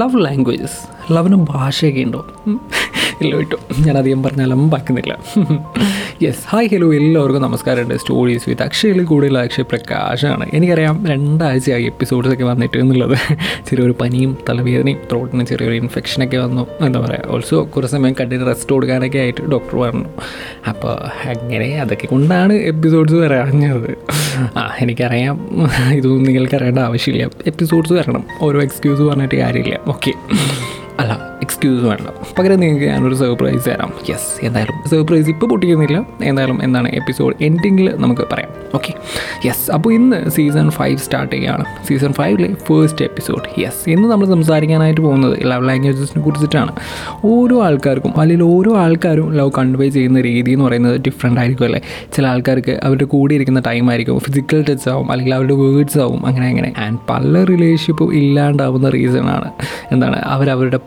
Love languages ലവിന് ഭാഷയൊക്കെ ഉണ്ടോ? ഉം. ഇട്ടു. ഞാൻ അധികം പറഞ്ഞാലും ബാക്കുന്നില്ല യെസ് ഹായ് ഹലോ എല്ലാവർക്കും നമസ്കാരമുണ്ട്. സ്റ്റോറീസ് വിത്ത് അക്ഷയിൽ കൂടുതൽ അക്ഷയ് പ്രകാശാണ്. എനിക്കറിയാം രണ്ടാഴ്ചയായി എപ്പിസോഡ്സൊക്കെ വന്നിട്ട് എന്നുള്ളത്. ചെറിയൊരു പനിയും തലവേദനയും ത്രോട്ടിന് ചെറിയൊരു ഇൻഫെക്ഷനൊക്കെ വന്നു. എന്താ പറയുക ഓൾസോ കുറേ സമയം കണ്ടിന് റെസ്റ്റ് കൊടുക്കാനൊക്കെ ആയിട്ട് ഡോക്ടർ പറഞ്ഞു. അപ്പോൾ അങ്ങനെ അതൊക്കെ കൊണ്ടാണ് എപ്പിസോഡ്സ് വരാഞ്ഞത് ആ എനിക്കറിയാം. ഇതൊന്നും നിങ്ങൾക്ക് അറിയേണ്ട ആവശ്യമില്ല. എപ്പിസോഡ്സ് വരണം. ഓരോ എക്സ്ക്യൂസ് പറഞ്ഞിട്ട് കാര്യമില്ല. ഓക്കെ അല്ല എക്സ്ക്യൂസ് വേണ്ട. പകരം നിങ്ങൾക്ക് ഞാനൊരു സർപ്രൈസ് തരാം. യെസ് എന്തായാലും. സർപ്രൈസ് ഇപ്പോൾ പൊട്ടിക്കുന്നില്ല. എന്തായാലും എന്താണ് എപ്പിസോഡ് എൻഡിങ്ങിൽ നമുക്ക് പറയാം. ഓക്കെ യെസ് അപ്പോൾ ഇന്ന് സീസൺ ഫൈവ് സ്റ്റാർട്ട് ചെയ്യുകയാണ്. സീസൺ ഫൈവിലെ ഫേസ്റ്റ് എപ്പിസോഡ് യെസ് ഇന്ന് നമ്മൾ സംസാരിക്കാനായിട്ട് പോകുന്നത് ലവ് ലാംഗ്വേജസിനെ കുറിച്ചിട്ടാണ്. ഓരോ ആൾക്കാർക്കും അല്ലെങ്കിൽ ഓരോ ആൾക്കാരും ലവ് കൺവേ ചെയ്യുന്ന രീതി എന്ന് പറയുന്നത് ഡിഫറെന്റ് ആയിരിക്കും അല്ലേ? ചില ആൾക്കാർക്ക് അവരുടെ കൂടെ ഇരിക്കുന്ന ടൈം ആയിരിക്കും ഫിസിക്കൽ ടച്ച് ആവും അല്ലെങ്കിൽ അവരുടെ വേർഡ്സ് ആവും അങ്ങനെ അങ്ങനെ. ആൻഡ് പല റിലേഷൻഷിപ്പും ഇല്ലാണ്ടാവുന്ന റീസൺ ആണ്. എന്താണ്? അവരവരുടെ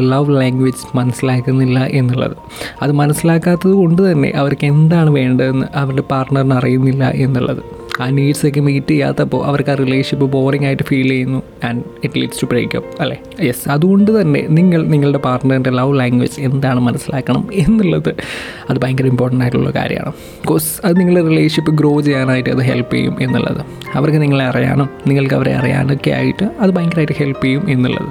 പാർട്ട്ണറുടെ ലവ് ലാംഗ്വേജ് മനസ്സിലാക്കുന്നില്ല എന്നുള്ളത്. അത് മനസ്സിലാക്കാത്തത് കൊണ്ട് തന്നെ അവർക്ക് എന്താണ് വേണ്ടതെന്ന് അവരുടെ പാർട്ട്ണറിന് അറിയുന്നില്ല എന്നുള്ളത്. ആ നീഡ്സൊക്കെ മീറ്റ് ചെയ്യാത്തപ്പോൾ അവർക്ക് ആ റിലേഷൻഷിപ്പ് ബോറിംഗ് ആയിട്ട് ഫീൽ ചെയ്യുന്നു. And it leads to breakup അല്ലേ? യെസ് അതുകൊണ്ട് തന്നെ നിങ്ങൾ നിങ്ങളുടെ പാർട്ട്ണറിന്റെ ലവ് ലാംഗ്വേജ് എന്താണ് മനസ്സിലാക്കണം എന്നുള്ളത് അത് ഭയങ്കര ഇമ്പോർട്ടന്റ് ആയിട്ടുള്ള കാര്യമാണ്. ബിക്കോസ് അത് നിങ്ങളുടെ റിലേഷൻഷിപ്പ് ഗ്രോ ചെയ്യാനായിട്ട് അത് ഹെൽപ്പ് ചെയ്യും എന്നുള്ളത്. അവർക്ക് നിങ്ങളെ അറിയാനും നിങ്ങൾക്ക് അവരെ അറിയാനൊക്കെ ആയിട്ട് അത് ഭയങ്കരമായിട്ട് ഹെൽപ്പ് ചെയ്യും എന്നുള്ളത്.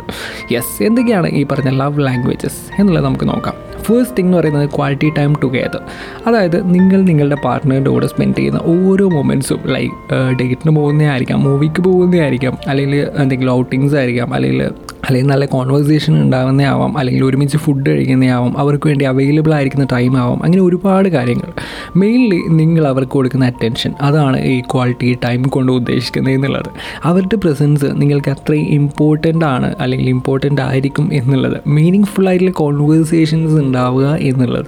യെസ് എന്തൊക്കെയാണ് ഈ പറഞ്ഞ ലവ് ലാംഗ്വേജസ് എന്നുള്ളത് നമുക്ക് നോക്കാം. ഫസ്റ്റ് തിങ് എന്ന് പറയുന്നത് ക്വാളിറ്റി ടൈം ടുഗെദർ അതായത് നിങ്ങൾ നിങ്ങളുടെ പാർട്ട്ണറിന്റെ കൂടെ സ്പെൻഡ് ചെയ്യുന്ന ഓരോ മൊമെന്റ്സും ലൈക്ക് ഡേറ്റിന് പോകുന്നതായിരിക്കാം മൂവിക്ക് പോകുന്നതായിരിക്കാം അല്ലെങ്കിൽ എന്തെങ്കിലും ഔട്ടിങ്സ് ആയിരിക്കാം അല്ലെങ്കിൽ അല്ലെങ്കിൽ നല്ല കോൺവെർസേഷൻ ഉണ്ടാകുന്നതാവാം അല്ലെങ്കിൽ ഒരുമിച്ച് ഫുഡ് കഴിക്കുന്നതാവാം അവർക്ക് വേണ്ടി അവൈലബിൾ ആയിരിക്കുന്ന ടൈം ആവാം അങ്ങനെ ഒരുപാട് കാര്യങ്ങൾ. മെയിൻലി നിങ്ങൾ അവർക്ക് കൊടുക്കുന്ന അറ്റൻഷൻ അതാണ് ഈ ക്വാളിറ്റി ടൈം കൊണ്ട് ഉദ്ദേശിക്കുന്നത് എന്നുള്ളത്. അവരുടെ പ്രസൻസ് നിങ്ങൾക്ക് അത്രയും ഇമ്പോർട്ടന്റ് ആണ് അല്ലെങ്കിൽ ഇമ്പോർട്ടന്റ് ആയിരിക്കും എന്നുള്ളത്. മീനിങ് ഫുൾ ആയിട്ടുള്ള കോൺവേഴ്സേഷൻസ് ഉണ്ടാവുക എന്നുള്ളത്.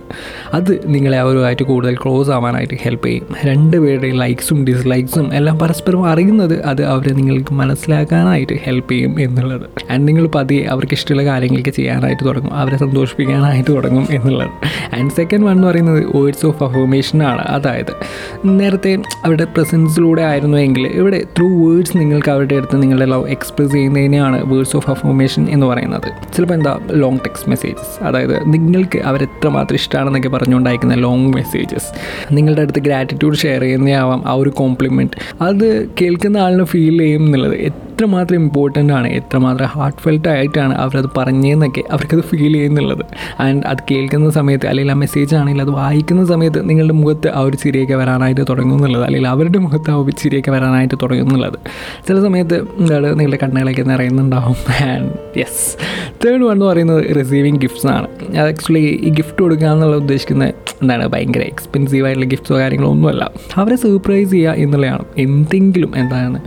അത് നിങ്ങളെ അവരുമായിട്ട് കൂടുതൽ ക്ലോസ് ആവാനായിട്ട് ഹെൽപ്പ് ചെയ്യും. രണ്ട് രണ്ടുപേരുടെയും ലൈക്സും ഡിസ്ലൈക്സും എല്ലാം പരസ്പരം അറിയുന്നത് അത് അവരെ നിങ്ങൾക്ക് മനസ്സിലാക്കാനായിട്ട് ഹെൽപ്പ് ചെയ്യും എന്നുള്ളത്. ആൻഡ് നിങ്ങൾ പതിയെ അവർക്ക് ഇഷ്ടമുള്ള കാര്യങ്ങളൊക്കെ ചെയ്യാനായിട്ട് തുടങ്ങും. അവരെ സന്തോഷിപ്പിക്കാനായിട്ട് തുടങ്ങും എന്നുള്ളത്. ആൻഡ് സെക്കൻഡ് വൺ എന്ന് പറയുന്നത് വേർഡ്സ് ഓഫ് അഫോമേഷനാണ് അതായത് നേരത്തെ അവരുടെ പ്രസൻസിലൂടെ ആയിരുന്നു എങ്കിൽ ഇവിടെ ത്രൂ വേർഡ്സ് നിങ്ങൾക്ക് അവരുടെ അടുത്ത് നിങ്ങളുടെ ലവ് എക്സ്പ്രസ് ചെയ്യുന്നതിനെയാണ് വേർഡ്സ് ഓഫ് അഫോമേഷൻ എന്ന് പറയുന്നത്. ചിലപ്പോൾ എന്താ ലോങ് ടെക്സ്റ്റ് മെസ്സേജസ് അതായത് നിങ്ങൾക്ക് അവരെത്രമാത്രം ഇഷ്ടമാണെന്നൊക്കെ പറഞ്ഞുകൊണ്ടായിരിക്കുന്ന ലോങ് മെസ്സേജസ് നിങ്ങളുടെ അടുത്ത് ഗ്രാറ്റിറ്റ്യൂഡ് ഷെയർ ചെയ്യുന്നതാവാം ആ ഒരു കോംപ്ലിമെന്റ് അത് കേൾക്കുന്ന ആളിന് ഫീൽ ചെയ്യും എന്നുള്ളത്. എത്രമാത്രം ഇമ്പോർട്ടന്റ് ആണ് എത്രമാത്രം ഹാർട്ട് ഫെൽറ്റ് ആയിട്ടാണ് അവരത് പറഞ്ഞതെന്നൊക്കെ അവർക്കത് ഫീൽ ചെയ്യുന്നുള്ളത്. ആൻഡ് അത് കേൾക്കുന്ന സമയത്ത് അല്ലെങ്കിൽ ആ മെസ്സേജ് ആണെങ്കിൽ അത് വായിക്കുന്ന സമയത്ത് നിങ്ങളുടെ മുഖത്ത് ആ ഒരു ചിരിയൊക്കെ വരാനായിട്ട് തുടങ്ങും എന്നുള്ളത്. അല്ലെങ്കിൽ അവരുടെ മുഖത്ത് ആ ഒരു ചിരിയൊക്കെ വരാനായിട്ട് തുടങ്ങും എന്നുള്ളത്. ചില സമയത്ത് എന്താണ് നിങ്ങളുടെ കണ്ണുകളൊക്കെ നിറയുന്നുണ്ടാവും. ആൻഡ് യെസ് തേർഡ് വൺ എന്ന് പറയുന്നത് റിസീവിങ് ഗിഫ്റ്റ്സ് ആണ്. അത് ആക്ച്വലി ഈ ഗിഫ്റ്റ് കൊടുക്കുക എന്നുള്ള ഉദ്ദേശിക്കുന്നത് എന്താണ് ഭയങ്കര എക്സ്പെൻസീവ് ആയിട്ടുള്ള ഗിഫ്റ്റ്സോ കാര്യങ്ങളോ ഒന്നുമല്ല. അവരെ സർപ്രൈസ് ചെയ്യുക എന്നുള്ളതാണ്. എന്തെങ്കിലും എന്താണ്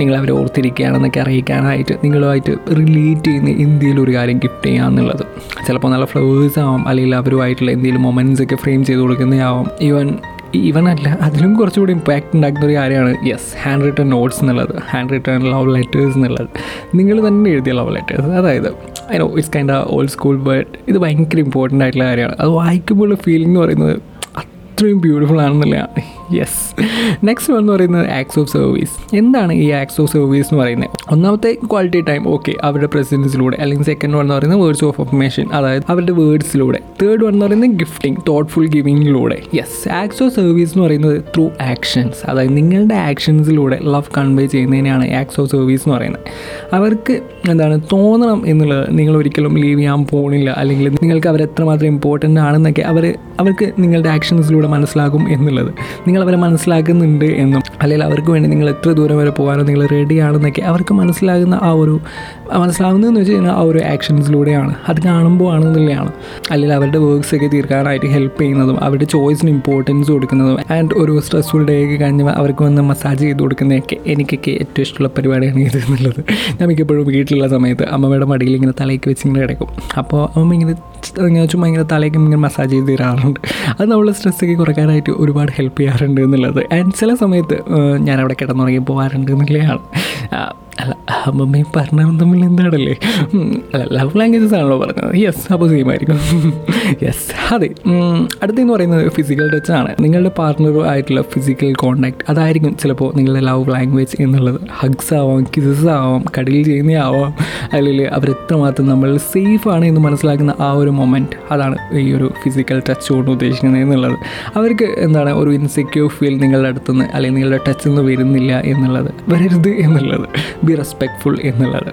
നിങ്ങൾ അവരെ ഓർത്തിരിക്കുകയാണെന്നൊക്കെ അറിയിക്കാനായിട്ട് നിങ്ങളുമായിട്ട് റിലേറ്റ് ചെയ്യുന്ന എന്തെങ്കിലും ഒരു കാര്യം ഗിഫ്റ്റ് ചെയ്യുക എന്നുള്ളത്. ചിലപ്പോൾ നല്ല ഫ്ലവേഴ്സ് ആവാം അല്ലെങ്കിൽ അവരുമായിട്ടുള്ള എന്തെങ്കിലും മൊമെന്റ്സ് ഒക്കെ ഫ്രെയിം ചെയ്ത് കൊടുക്കുന്നതാവാം. ഈവൻ ഈവൻ അല്ല അതിലും കുറച്ചുകൂടി ഇമ്പാക്റ്റ് ഉണ്ടാക്കുന്ന ഒരു കാര്യമാണ് യെസ് ഹാൻഡ് റിട്ടേൺ നോട്ട്സ് എന്നുള്ളത് ഹാൻഡ് റിട്ടേൺ ലവ് ലെറ്റേഴ്സ് എന്നുള്ളത്. നിങ്ങൾ തന്നെ എഴുതിയ ലവ് ലെറ്റേഴ്സ് അതായത് I know it's kind old school but ഇത് ഭയങ്കര ഇമ്പോർട്ടന്റ് ആയിട്ടുള്ള കാര്യമാണ്. അത് വായിക്കുമ്പോഴുള്ള ഫീലിംഗ് എന്ന് പറയുന്നത് അത്രയും ബ്യൂട്ടിഫുൾ ആണെന്നുള്ളതാണ് യെസ് നെക്സ്റ്റ് എന്ന് പറയുന്നത് ആക്സ് ഓഫ് സർവീസ് എന്താണ് ഈ ആക്സ് ഓഫ് സർവീസ് എന്ന് പറയുന്നത്? ഒന്നാമത്തെ ക്വാളിറ്റി ടൈം ഓക്കെ അവരുടെ പ്രസൻസിലൂടെ അല്ലെങ്കിൽ സെക്കൻഡ് വൺ എന്ന് പറയുന്നത് വേർഡ്സ് ഓഫ് അഫർമേഷൻ അതായത് അവരുടെ വേർഡ്സിലൂടെ തേർഡ് വൺ എന്ന് പറയുന്നത് ഗിഫ്റ്റിംഗ് തോട്ട്ഫുൾ ഗിവിങ്ങിലൂടെ യെസ് ആക്സ് ഓഫ് സർവീസ് എന്ന് പറയുന്നത് ത്രൂ ആക്ഷൻസ് അതായത് നിങ്ങളുടെ ആക്ഷൻസിലൂടെ ലവ് കൺവേ ചെയ്യുന്നതിനാണ് ആക്സ് ഓഫ് സർവീസ് എന്ന് പറയുന്നത്. അവർക്ക് എന്താണ് തോന്നണം എന്നുള്ളത് നിങ്ങൾ ഒരിക്കലും ലീവ് ചെയ്യാൻ പോകുന്നില്ല അല്ലെങ്കിൽ നിങ്ങൾക്ക് അവർ എത്രമാത്രം ഇമ്പോർട്ടന്റ് ആണെന്നൊക്കെ അവർ അവർക്ക് നിങ്ങളുടെ ആക്ഷൻസിലൂടെ മനസ്സിലാകും എന്നുള്ളത്. നിങ്ങൾ അവരെ മനസ്സിലാക്കുന്നുണ്ട് എന്നും അല്ലെങ്കിൽ അവർക്ക് വേണ്ടി നിങ്ങൾ എത്ര ദൂരം വരെ പോകാനോ നിങ്ങൾ റെഡി ആണെന്നൊക്കെ അവർക്ക് മനസ്സിലാകുന്ന ആ ഒരു മനസ്സിലാവുന്നതെന്ന് വെച്ച് കഴിഞ്ഞാൽ ആ ഒരു ആക്ഷൻസിലൂടെയാണ് അത് കാണുമ്പോൾ ആണെന്നുള്ളതാണ് അല്ലെങ്കിൽ അവരുടെ വർക്ക്സ് ഒക്കെ തീർക്കാനായിട്ട് ഹെൽപ്പ് ചെയ്യുന്നതും അവരുടെ ചോയ്സിന് ഇമ്പോർട്ടൻസ് കൊടുക്കുന്നതും ആൻഡ് ഒരു സ്ട്രെസ്ഫുൾ ഡേ ഒക്കെ കഴിഞ്ഞ് അവർക്ക് വന്ന് മസാജ് ചെയ്ത് കൊടുക്കുന്നതൊക്കെ എനിക്കൊക്കെ ഏറ്റവും ഇഷ്ടമുള്ള പരിപാടിയാണ് ഇത് എന്നുള്ളത്. ഞാൻ മിക്കപ്പോഴും വീട്ടിലുള്ള സമയത്ത് അമ്മയുടെ മടിയിൽ ഇങ്ങനെ തലയ്ക്ക് വെച്ച് ഇങ്ങനെ കിടക്കും. അപ്പോൾ അമ്മ ഇങ്ങനെ ഇങ്ങനെ ചുമ്മാ ഇങ്ങനെ തലയ്ക്ക് ഇങ്ങനെ മസാജ് ചെയ്ത് തരാറുണ്ട്. അത് നമ്മളെ സ്ട്രെസ്സൊക്കെ കുറയ്ക്കാനായിട്ട് ഒരുപാട് ഹെൽപ്പ് ചെയ്യാറുണ്ട് എന്നുള്ളത്. ആൻഡ് ചില സമയത്ത് ഞാൻ അവിടെ കിടന്നുറങ്ങി പോകാറുണ്ട് എന്നുള്ളതാണ്. അല്ല. അമ്മമ്മയും പറഞ്ഞവൻ തമ്മിൽ എന്താണല്ലേ? ലവ് ലാംഗ്വേജസ് ആണല്ലോ പറഞ്ഞത്. യെസ് അപ്പോൾ സെയിം ആയിരിക്കും. യെസ് അതെ. അടുത്തെന്ന് പറയുന്നത് ഫിസിക്കൽ ടച്ച് ആണ്. നിങ്ങളുടെ പാർട്ട്ണറും ആയിട്ടുള്ള ഫിസിക്കൽ കോണ്ടാക്ട് അതായിരിക്കും ചിലപ്പോൾ നിങ്ങളുടെ ലവ് ലാംഗ്വേജ് എന്നുള്ളത്. ഹഗ്സ് ആവാം കിസസ് ആവാം കടലിൽ ചെയ്യുന്ന ആവാം അല്ലെങ്കിൽ അവരെത്രമാത്രം നമ്മൾ സേഫ് ആണ് എന്ന് മനസ്സിലാക്കുന്ന ആ ഒരു മൊമെന്റ് അതാണ് ഈ ഒരു ഫിസിക്കൽ ടച്ച് കൊണ്ട് ഉദ്ദേശിക്കുന്നത് എന്നുള്ളത്. അവർക്ക് എന്താണ് ഒരു ഇൻസെക്യൂർ ഫീൽ നിങ്ങളുടെ അടുത്തുനിന്ന് അല്ലെങ്കിൽ നിങ്ങളുടെ ടച്ചിൽ നിന്ന് വരുന്നില്ല എന്നുള്ളത്. വരരുത് എന്നുള്ളത്. ബി റെസ്പെക്ട്ഫുൾ എന്നുള്ളത്.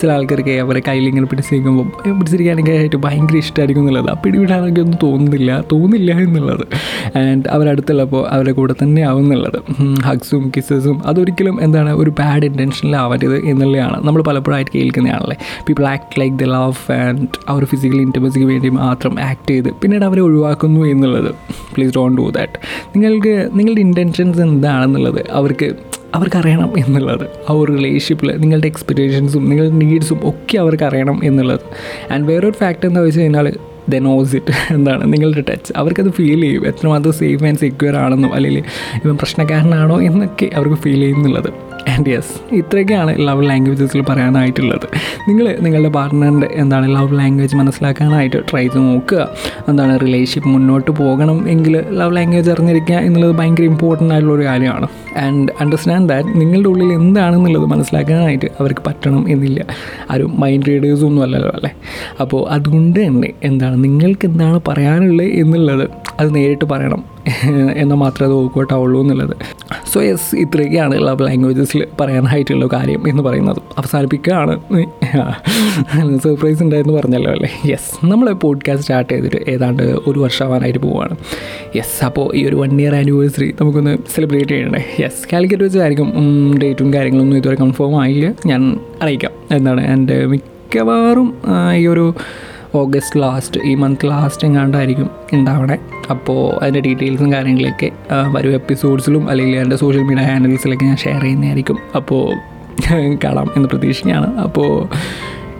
ചില ആൾക്കാർക്ക് അവരെ കയ്യിൽ ഇങ്ങനെ പിടിച്ചിരിക്കുമ്പോൾ പിടിച്ചിരിക്കുകയാണെങ്കിൽ ആയിട്ട് ഭയങ്കര ഇഷ്ടമായിരിക്കും എന്നുള്ളത്. ആ പിടിവിടാനൊക്കെ ഒന്നും തോന്നുന്നില്ല തോന്നില്ല എന്നുള്ളത്. ആൻഡ് അവരടുത്തുള്ളപ്പോൾ അവരുടെ കൂടെ തന്നെ ആവും എന്നുള്ളത്. ഹഗ്സും കിസ്സസും അതൊരിക്കലും എന്താണ് ഒരു ബാഡ് ഇന്റൻഷനിലാവരുത് എന്നുള്ളതാണ്. നമ്മൾ പലപ്പോഴായിട്ട് കേൾക്കുന്നതാണല്ലേ. People act like the love and ഒരു ഫിസിക്കൽ ഇന്റമസിക്ക് വേണ്ടി മാത്രം ആക്ട് ചെയ്ത് പിന്നീട് അവരെ ഒഴിവാക്കുന്നു എന്നുള്ളത്. പ്ലീസ് ഡോണ്ട് ഡു ദാറ്റ് നിങ്ങൾക്ക് നിങ്ങളുടെ ഇന്റൻഷൻസ് എന്താണെന്നുള്ളത് അവർക്ക് അവർക്കറിയണം എന്നുള്ളത്. ആ ഒരു റിലേഷൻഷിപ്പിൽ നിങ്ങളുടെ എക്സ്പെക്റ്റേഷൻസും നിങ്ങളുടെ നീഡ്സും ഒക്കെ അവർക്ക് അറിയണം എന്നുള്ളത്. ആൻഡ് വേറൊരു ഫാക്ട് എന്താ വെച്ച് കഴിഞ്ഞാൽ ദ നോസ് ഇറ്റ് എന്താണ്? നിങ്ങളുടെ ടച്ച് അവർക്കത് ഫീൽ ചെയ്യും. എത്രമാത്രം സേഫ് ആൻഡ് സെക്യൂർ ആണെന്നും അല്ലെങ്കിൽ ഇവൻ പ്രശ്നക്കാരനാണോ എന്നൊക്കെ അവർക്ക് ഫീൽ ചെയ്യുന്നുള്ളത്. ആൻഡ് യെസ് ഇത്രയൊക്കെയാണ് ലവ് ലാംഗ്വേജസിൽ പറയാനായിട്ടുള്ളത്. നിങ്ങൾ നിങ്ങളുടെ പാർട്ട്ണറിന്റെ എന്താണ് ലവ് ലാംഗ്വേജ് മനസ്സിലാക്കാനായിട്ട് ട്രൈ ചെയ്ത് നോക്കുക. എന്താണ് റിലേഷൻഷിപ്പ് മുന്നോട്ട് പോകണം എങ്കിൽ ലവ് ലാംഗ്വേജ് അറിഞ്ഞിരിക്കുക എന്നുള്ളത് ഭയങ്കര ഇമ്പോർട്ടന്റ് ആയിട്ടുള്ള ഒരു കാര്യമാണ്. ആൻഡ് അണ്ടർസ്റ്റാൻഡ് ദാറ്റ് നിങ്ങളുടെ ഉള്ളിൽ എന്താണെന്നുള്ളത് മനസ്സിലാക്കാനായിട്ട് അവർക്ക് പറ്റണം എന്നില്ല. ആരും മൈൻഡ് റീഡേഴ്സും ഒന്നും അല്ലല്ലോ അല്ലേ? അപ്പോൾ അതുകൊണ്ട് തന്നെ എന്താണ് നിങ്ങൾക്ക് എന്താണ് പറയാനുള്ളത് എന്നുള്ളത് അത് നേരിട്ട് പറയണം. എന്നാൽ മാത്രമേ അത് വർക്കൗട്ട് എന്നുള്ളത്. സോ യെസ് ഇത്രയൊക്കെയാണ് ലവ് ലാംഗ്വേജസിൽ പറയാനായിട്ടുള്ള കാര്യം എന്ന് പറയുന്നത്. അവസാനിപ്പിക്കുകയാണ്. സർപ്രൈസ് ഉണ്ടായെന്ന് പറഞ്ഞല്ലോ അല്ലേ? യെസ് നമ്മൾ പോഡ്കാസ്റ്റ് സ്റ്റാർട്ട് ചെയ്തിട്ട് ഏതാണ്ട് ഒരു വർഷമാവാനായിട്ട് പോവുകയാണ് യെസ് അപ്പോൾ ഈ ഒരു വൺ ഇയർ ആനിവേഴ്സറി നമുക്കൊന്ന് സെലിബ്രേറ്റ് ചെയ്യണ്ടേ? യെസ് കാലിക്കറ്റ് വെച്ചായിരിക്കും ഡേറ്റും കാര്യങ്ങളൊന്നും ഇതുവരെ കൺഫേം ആയില്ല. ഞാൻ അറിയിക്കാം. എന്താണ് എന്റെ മിക്കവാറും ഈ ഒരു ഓഗസ്റ്റ് ലാസ്റ്റ് ഈ മന്ത് ലാസ്റ്റ് എങ്ങാണ്ടായിരിക്കും ഉണ്ടാവണേ. അപ്പോൾ അതിന്റെ ഡീറ്റെയിൽസും കാര്യങ്ങളൊക്കെ വരും എപ്പിസോഡ്സിലും അല്ലെങ്കിൽ എന്റെ സോഷ്യൽ മീഡിയ ഹാൻഡിൽസിലൊക്കെ ഞാൻ ഷെയർ ചെയ്യുന്നതായിരിക്കും. അപ്പോൾ കാണാം എന്ന് പ്രതീക്ഷിക്കുകയാണ്. അപ്പോൾ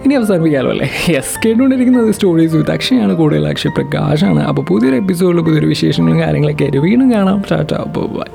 ഇനി അവസാനിപ്പിക്കാമല്ലോ അല്ലേ? യെസ് കേട്ടുകൊണ്ടിരിക്കുന്നത് സ്റ്റോറീസ് വിത്ത് അക്ഷയാണ്. കൂടുതൽ അക്ഷയ് പ്രകാശാണ്. അപ്പോൾ പുതിയൊരു എപ്പിസോഡിൽ പുതിയൊരു വിശേഷങ്ങളും കാര്യങ്ങളൊക്കെ വീണ്ടും കാണാം. ടാറ്റ അപ്പോൾ ബൈ